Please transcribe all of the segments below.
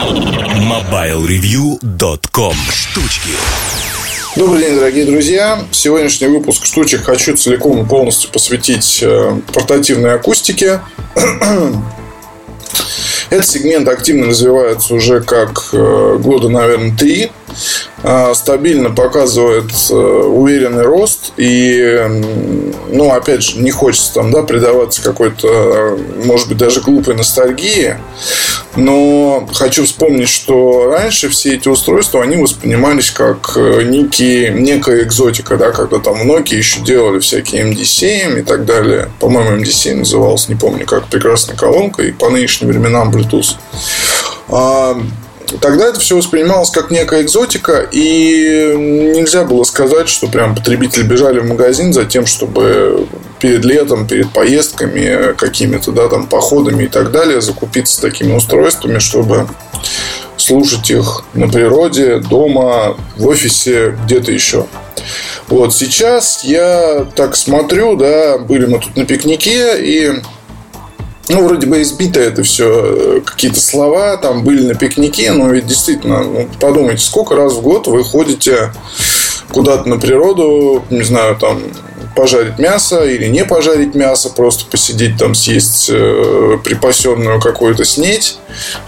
MobileReview.com Штучки Добрый день, дорогие друзья. Сегодняшний выпуск штучек хочу целиком и полностью посвятить э, портативной акустике. Этот сегмент активно развивается уже как э, года, наверное, три. А, стабильно показывает э, уверенный рост. И, ну, опять же, не хочется там, да, предаваться какой-то, может быть, даже глупой ностальгии. Но хочу вспомнить, что раньше все эти устройства, они воспринимались как э, некие, некая экзотика, да, когда там многие еще делали всякие MD7 и так далее. По-моему, MD7 назывался, не помню, как прекрасная колонка, и по нынешним временам Bluetooth. Тогда это все воспринималось как некая экзотика, и нельзя было сказать, что прям потребители бежали в магазин за тем, чтобы перед летом, перед поездками, какими-то да, там, походами и так далее закупиться такими устройствами, чтобы слушать их на природе, дома, в офисе, где-то еще. Вот сейчас я так смотрю, да, были мы тут на пикнике, и ну, вроде бы избито это все, э, какие-то слова там были на пикнике, но ведь действительно, ну, подумайте, сколько раз в год вы ходите куда-то на природу, не знаю, там пожарить мясо или не пожарить мясо, просто посидеть там, съесть э, припасенную какую-то снеть,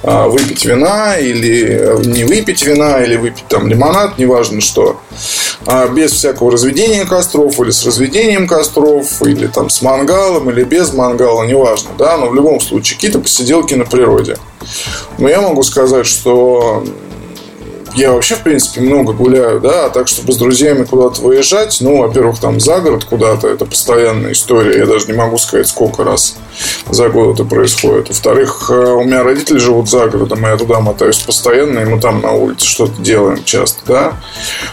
э, выпить вина или не выпить вина, или выпить там лимонад, неважно что, э, без всякого разведения костров или с разведением костров, или там с мангалом, или без мангала, неважно, да, но в любом случае какие-то посиделки на природе. Но я могу сказать, что я вообще, в принципе, много гуляю, да, а так, чтобы с друзьями куда-то выезжать, ну, во-первых, там за город куда-то, это постоянная история, я даже не могу сказать, сколько раз за год это происходит. Во-вторых, э, у меня родители живут за городом, и я туда мотаюсь постоянно, и мы там на улице что-то делаем часто, да.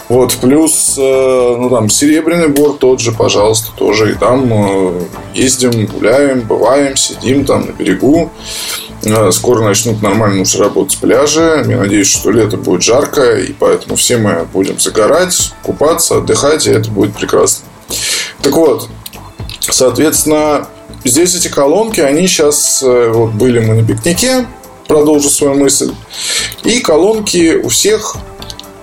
Вот, плюс, э, ну, там, Серебряный Бор тот же, пожалуйста, тоже, и там э, ездим, гуляем, бываем, сидим там на берегу, Скоро начнут нормально уже работать пляжи. Я надеюсь, что лето будет жарко, и поэтому все мы будем загорать, купаться, отдыхать, и это будет прекрасно. Так вот, соответственно, здесь эти колонки, они сейчас, э, вот были мы на пикнике, продолжу свою мысль, и колонки у всех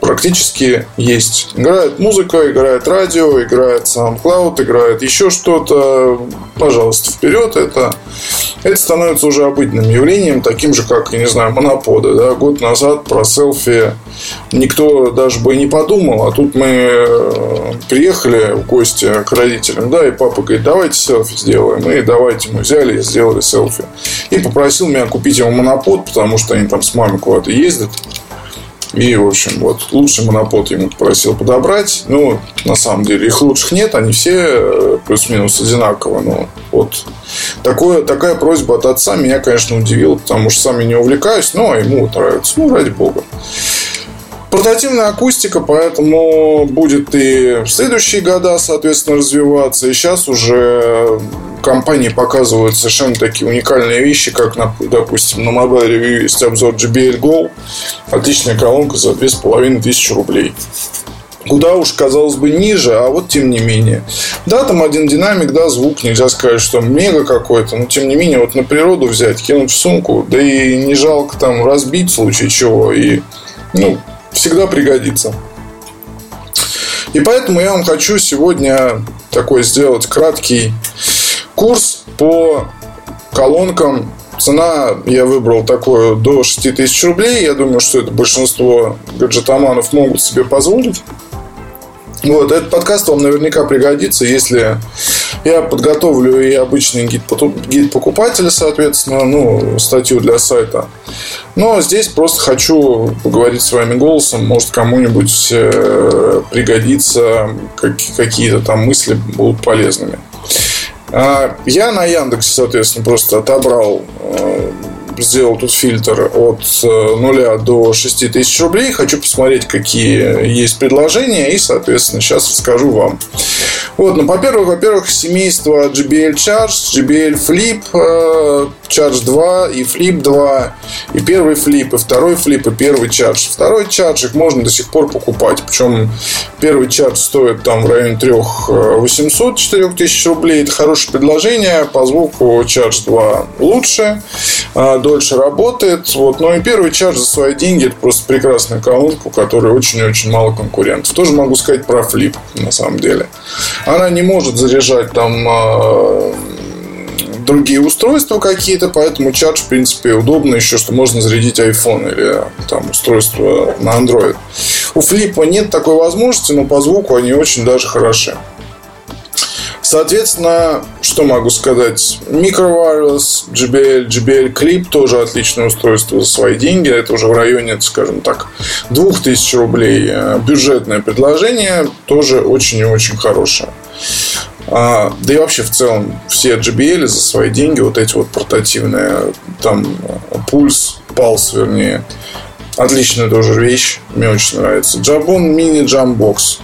практически есть. Играет музыка, играет радио, играет SoundCloud, играет еще что-то. Пожалуйста, вперед. Это, это становится уже обыденным явлением, таким же, как, я не знаю, моноподы. Да? Год назад про селфи никто даже бы и не подумал. А тут мы э, приехали в гости к родителям, да, и папа говорит, давайте селфи сделаем. И давайте мы взяли и сделали селфи. И попросил меня купить ему монопод, потому что они там с мамой куда-то ездят. И, в общем, вот лучший монопод ему попросил подобрать. Ну, на самом деле, их лучших нет, они все э, плюс-минус одинаково. Но вот такое, такая просьба от отца меня, конечно, удивила, потому что сам я не увлекаюсь, но ему нравится. Ну, ради бога. Портативная акустика, поэтому будет и в следующие года, соответственно, развиваться. И сейчас уже компании показывают совершенно такие уникальные вещи, как, допустим, на Mobile Review есть обзор JBL Go. Отличная колонка за 2500 рублей куда уж, казалось бы, ниже, а вот тем не менее. Да, там один динамик, да, звук, нельзя сказать, что мега какой-то, но тем не менее, вот на природу взять, кинуть в сумку, да и не жалко там разбить в случае чего, и, ну, всегда пригодится. И поэтому я вам хочу сегодня такой сделать краткий курс по колонкам. Цена я выбрал такую до 6000 рублей. Я думаю, что это большинство гаджетоманов могут себе позволить. Вот, этот подкаст вам наверняка пригодится, если я подготовлю и обычный гид, гид покупателя, соответственно, ну, статью для сайта. Но здесь просто хочу поговорить с вами голосом, может кому-нибудь э, пригодится, как, какие-то там мысли будут полезными. А, я на Яндексе, соответственно, просто отобрал э, сделал тут фильтр от 0 э, до 6 тысяч рублей. Хочу посмотреть, какие есть предложения. И, соответственно, сейчас расскажу вам. Вот, ну, во-первых, во-первых, семейство JBL Charge, JBL Flip, Charge 2, и Flip 2, и первый Flip, и второй Flip, и первый Charge. Второй Charge их можно до сих пор покупать. Причем первый Charge стоит там в районе 3 800 4 тысяч рублей. Это хорошее предложение. По звуку Charge 2 лучше, а, дольше работает. Вот. Но и первый Charge за свои деньги это просто прекрасная колонка, у которой очень-очень мало конкурентов. Тоже могу сказать про Flip на самом деле. Она не может заряжать там а, другие устройства какие-то, поэтому чардж, в принципе, удобно еще, что можно зарядить iPhone или там устройство на Android. У Flip нет такой возможности, но по звуку они очень даже хороши. Соответственно, что могу сказать? Micro JBL, JBL Clip тоже отличное устройство за свои деньги. Это уже в районе, скажем так, 2000 рублей. Бюджетное предложение тоже очень и очень хорошее. А, да и вообще в целом все JBL за свои деньги, вот эти вот портативные, там пульс, палс, вернее, Отличная тоже вещь. Мне очень нравится. Jabon мини джамбокс.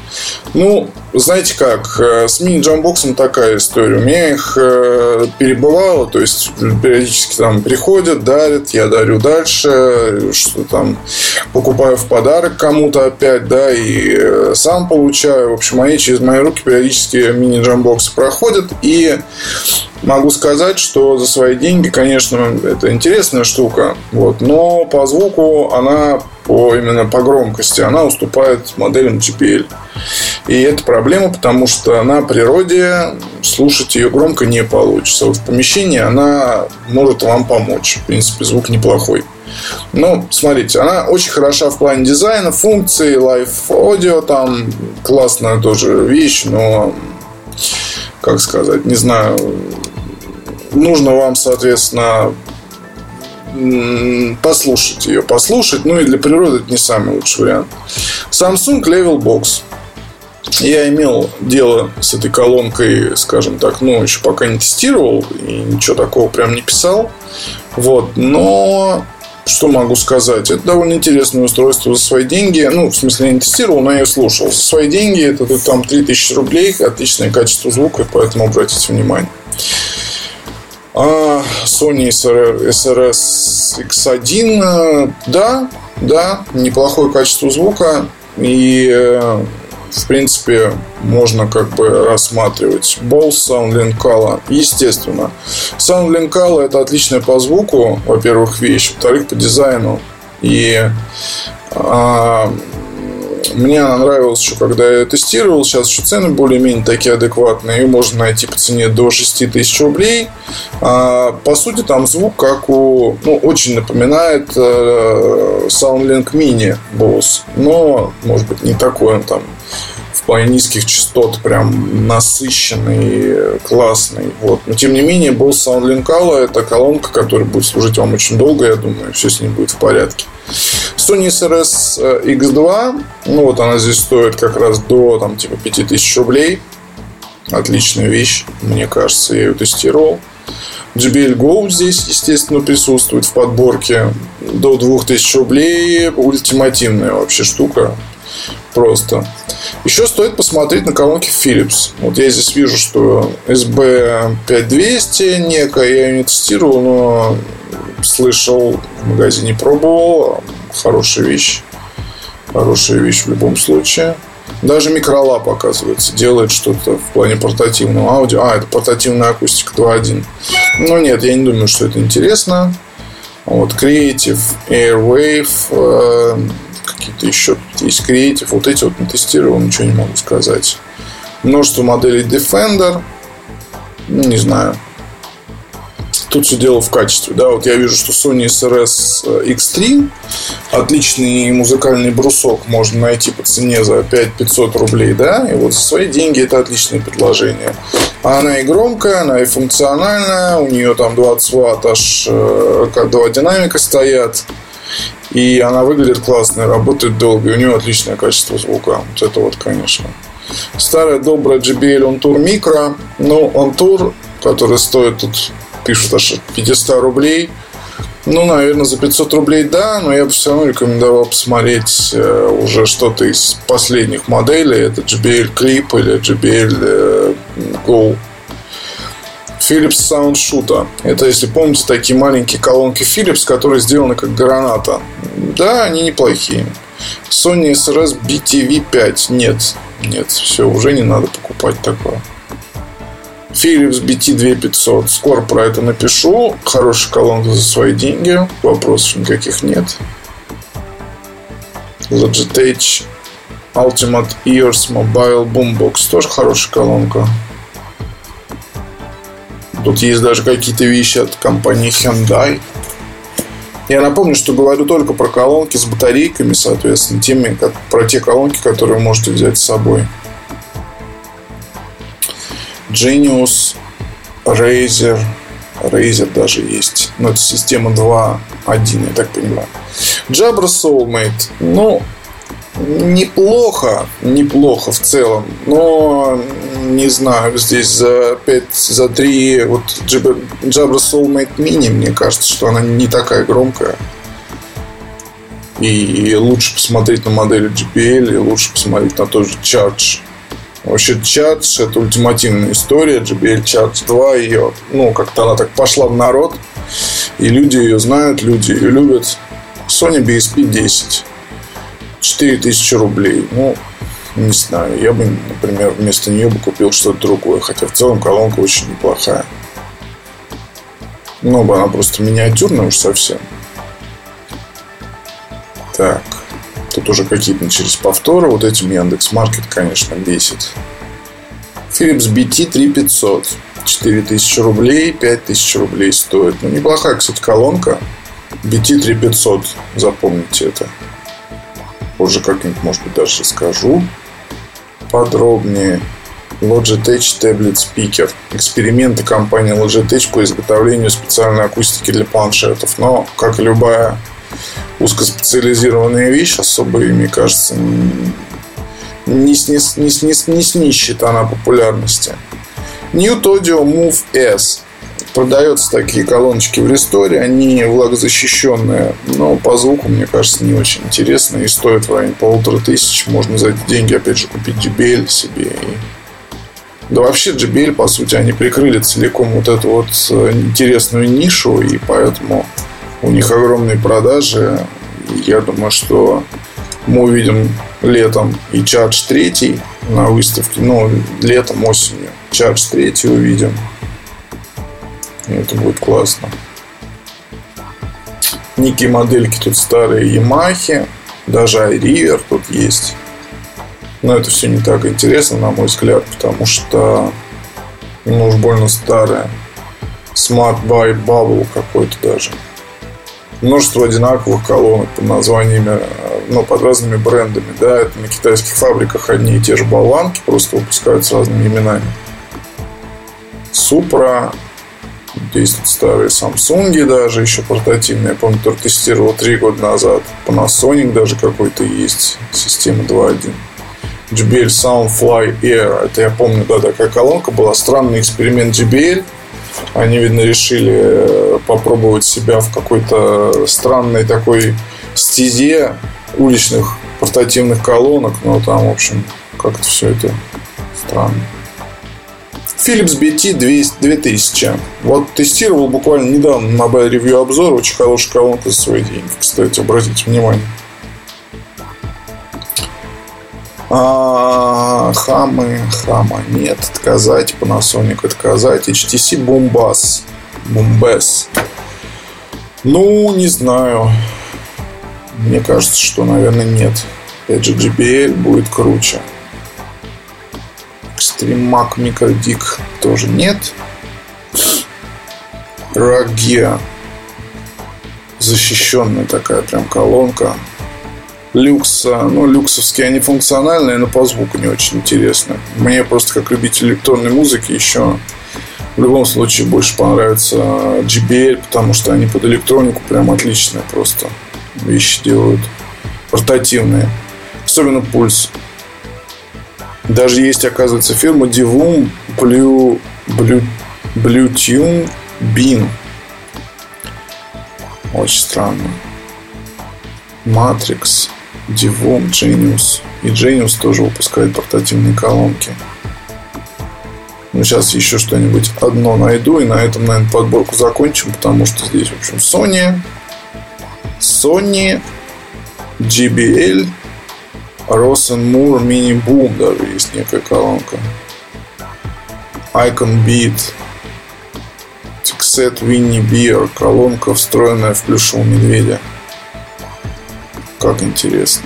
Ну, знаете как, э, с мини джамбоксом такая история. У меня их э, перебывало, то есть периодически там приходят, дарят, я дарю дальше, что там покупаю в подарок кому-то опять, да, и э, сам получаю. В общем, они через мои руки периодически мини джамбоксы проходят. И могу сказать, что за свои деньги, конечно, это интересная штука. Вот, но по звуку она по, именно по громкости она уступает моделям JBL. И это проблема, потому что на природе слушать ее громко не получится. Вот в помещении она может вам помочь. В принципе, звук неплохой. Но, смотрите, она очень хороша в плане дизайна, функций, лайф-аудио, там классная тоже вещь, но, как сказать, не знаю, нужно вам, соответственно, послушать ее, послушать. Ну и для природы это не самый лучший вариант. Samsung Level Box. Я имел дело с этой колонкой, скажем так, ну, еще пока не тестировал и ничего такого прям не писал. Вот, но что могу сказать? Это довольно интересное устройство за свои деньги. Ну, в смысле, я не тестировал, но я ее слушал. За свои деньги это там 3000 рублей, отличное качество звука, поэтому обратите внимание. А Sony SRS X1, да, да, неплохое качество звука. И, э, в принципе, можно как бы рассматривать Bose SoundLink Kala. Естественно. SoundLink Kala это отличная по звуку, во-первых, вещь. Во-вторых, по дизайну. И а, мне она нравилась еще, когда я тестировал. Сейчас еще цены более-менее такие адекватные. Ее можно найти по цене до 6 тысяч рублей. А, по сути, там звук, как у... Ну, очень напоминает э, SoundLink Mini Bose. Но, может быть, не такой он там в плане низких частот прям насыщенный, классный. Вот. Но тем не менее, Bose SoundLink Allo это колонка, которая будет служить вам очень долго, я думаю, все с ней будет в порядке. Sony SRS X2, ну вот она здесь стоит как раз до там типа 5000 рублей. Отличная вещь, мне кажется, я ее тестировал. JBL Go здесь, естественно, присутствует в подборке до 2000 рублей. Ультимативная вообще штука. Просто. Еще стоит посмотреть на колонки Philips. Вот я здесь вижу, что SB5200 некая, я ее не тестировал, но слышал, в магазине пробовал. Хорошая вещь. Хорошая вещь в любом случае. Даже микролап, оказывается, делает что-то в плане портативного аудио. А, это портативная акустика 2.1. Но нет, я не думаю, что это интересно. Вот Creative, Airwave, э, какие-то еще есть Creative. Вот эти вот не тестировал, ничего не могу сказать. Множество моделей Defender. Не знаю. Тут все дело в качестве. Да, вот я вижу, что Sony SRS X3 отличный музыкальный брусок можно найти по цене за 5-500 рублей, да, и вот за свои деньги это отличное предложение. Она и громкая, она и функциональная, у нее там 20 ватт аж э, как два динамика стоят. И она выглядит классно, работает долго, и у нее отличное качество звука. Вот это вот, конечно. Старая добрая JBL On Tour Micro. Ну, On Tour, который стоит тут пишут аж 500 рублей. Ну, наверное, за 500 рублей да, но я бы все равно рекомендовал посмотреть э, уже что-то из последних моделей. Это JBL Clip или JBL э, Go. Philips Sound Shooter. Это, если помните, такие маленькие колонки Philips, которые сделаны как граната. Да, они неплохие. Sony SRS BTV5. Нет, нет, все, уже не надо покупать такое. Philips BT2500. Скоро про это напишу. Хорошая колонка за свои деньги. Вопросов никаких нет. Logitech Ultimate Ears Mobile Boombox. Тоже хорошая колонка. Тут есть даже какие-то вещи от компании Hyundai. Я напомню, что говорю только про колонки с батарейками, соответственно, теми, как, про те колонки, которые вы можете взять с собой. Genius, Razer, Razer даже есть. Но это система 2.1, я так понимаю. Jabra Soulmate. Ну, неплохо, неплохо в целом, но не знаю, здесь за 5, за 3 вот Jabra Soulmate Mini, мне кажется, что она не такая громкая. И лучше посмотреть на модели JBL, и лучше посмотреть на тот же Charge. Вообще Charge это ультимативная история. JBL Charge 2 ее, ну, как-то она так пошла в народ. И люди ее знают, люди ее любят. Sony BSP 10 4000 рублей. Ну, не знаю. Я бы, например, вместо нее бы купил что-то другое. Хотя в целом колонка очень неплохая. Ну, она просто миниатюрная уж совсем. Так. Тут уже какие-то начались повторы. Вот этим Яндекс Маркет, конечно, бесит. Philips BT 3500. 4000 рублей, 5000 рублей стоит. Ну, неплохая, кстати, колонка. BT 3500. Запомните это позже как-нибудь, может быть, даже расскажу подробнее. Logitech Tablet Speaker. Эксперименты компании Logitech по изготовлению специальной акустики для планшетов. Но, как и любая узкоспециализированная вещь, особо, мне кажется, не, не, не, не, не снищет она популярности. Newt Audio Move S. Продаются такие колоночки в ресторе, они влагозащищенные, но по звуку, мне кажется, не очень интересно и стоят в районе полутора тысяч. Можно за эти деньги, опять же, купить JBL себе. И... Да вообще JBL, по сути, они прикрыли целиком вот эту вот э, интересную нишу, и поэтому у них огромные продажи. Я думаю, что мы увидим летом и Charge 3 на выставке, ну, летом, осенью. Charge 3 увидим. И это будет классно. Некие модельки тут старые Yamaha. Даже iRiver тут есть. Но это все не так интересно, на мой взгляд, потому что ну уж больно старое. Smart Buy Bubble какой-то даже. Множество одинаковых колонок под названиями, ну, под разными брендами. Да, это на китайских фабриках одни и те же болванки, просто выпускают с разными именами. Есть тут старые Samsung даже еще портативные. Я помню, который тестировал три года назад. Panasonic даже какой-то есть. Система 2.1. JBL Soundfly Air. Это я помню, да, такая колонка была. Странный эксперимент JBL. Они, видно, решили э, попробовать себя в какой-то странной такой стезе уличных портативных колонок. Но там, в общем, как-то все это странно. Philips BT 2000. Вот тестировал буквально недавно на Mobile Review обзор. Очень хорошая колонка за свои деньги. Кстати, обратите внимание. А, хамы, хама нет, отказать, Panasonic отказать, HTC Bombas, Bombas. Ну, не знаю. Мне кажется, что, наверное, нет. Опять же, JBL будет круче. Extreme Mac Microdic тоже нет. Раге. Защищенная такая прям колонка. Люкса. Ну, люксовские они функциональные, но по звуку не очень интересны. Мне просто как любитель электронной музыки еще в любом случае больше понравится JBL, потому что они под электронику прям отличные просто вещи делают. Портативные. Особенно пульс. Даже есть, оказывается, фирма Divum Blue, Blue, Blue Tune Bean. Очень странно. Matrix, Divum, Genius. И Genius тоже выпускает портативные колонки. Ну, сейчас еще что-нибудь одно найду, и на этом, наверное, подборку закончим, потому что здесь, в общем, Sony, Sony, JBL, Rosenmoor Mini Boom даже есть некая колонка. Icon Beat, Tixet Winnie Beer, колонка, встроенная в плюшевого медведя. Как интересно.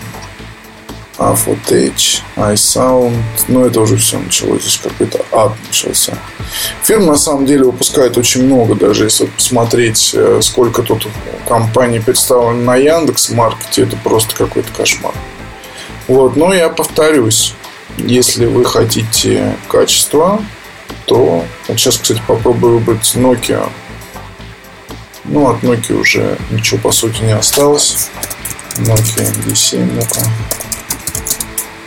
Afotech, iSound. Ну, это уже все началось. Здесь какой-то ад начался. Фирма, на самом деле, выпускает очень много. Даже если посмотреть, э, сколько тут компаний представлено на Яндекс Маркете, это просто какой-то кошмар. Вот, но я повторюсь. Если вы хотите качества, то... Вот сейчас, кстати, попробую выбрать Nokia. Ну, от Nokia уже ничего, по сути, не осталось. Nokia MD7, ну-ка.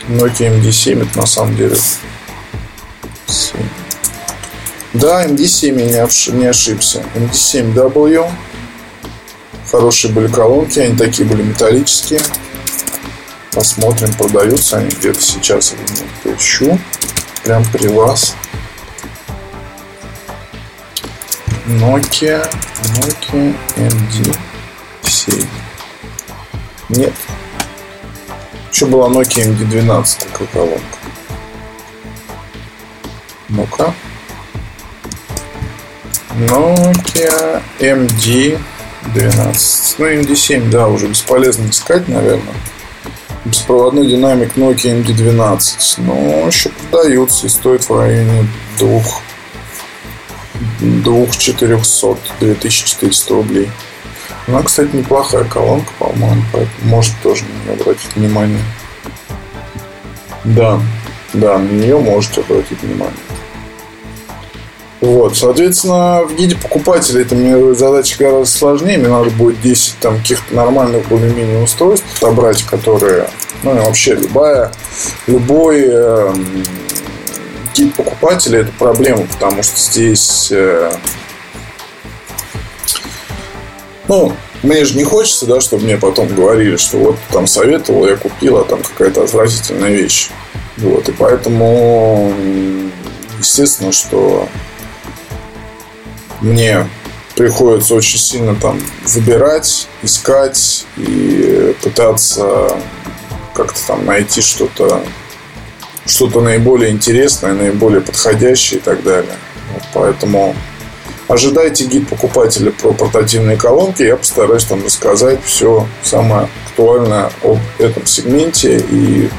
Nokia MD7 это на самом деле 7. Да, MD7 я не ошибся. MD7W. Хорошие были колонки, они такие были металлические. Посмотрим, продаются они где-то сейчас или нет. Поищу. Прям при вас. Nokia, Nokia MD7. Нет, еще была Nokia MD12 такая колонка. Ну-ка. Nokia MD12. Ну, MD7, да, уже бесполезно искать, наверное. Беспроводной динамик Nokia MD12. Но еще продаются и стоит в районе 2 2400 2400 рублей. Она, кстати, неплохая колонка, по-моему, поэтому может тоже на нее обратить внимание. Да, да, на нее можете обратить внимание. Вот, соответственно, в гиде покупателя это мне задача гораздо сложнее. Мне надо будет 10 там каких-то нормальных более-менее устройств отобрать, которые, ну, вообще любая, любой э, гид покупателя это проблема, потому что здесь э, ну, мне же не хочется, да, чтобы мне потом говорили, что вот там советовал, я купил, а там какая-то отвратительная вещь. Вот, и поэтому, естественно, что мне приходится очень сильно там выбирать, искать и пытаться как-то там найти что-то что-то наиболее интересное, наиболее подходящее и так далее. Вот поэтому Ожидайте гид покупателя про портативные колонки. Я постараюсь там рассказать все самое актуальное об этом сегменте и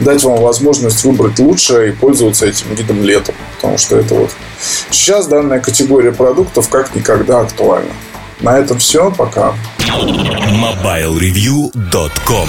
дать вам возможность выбрать лучшее и пользоваться этим гидом летом. Потому что это вот сейчас данная категория продуктов как никогда актуальна. На этом все. Пока. MobileReview.com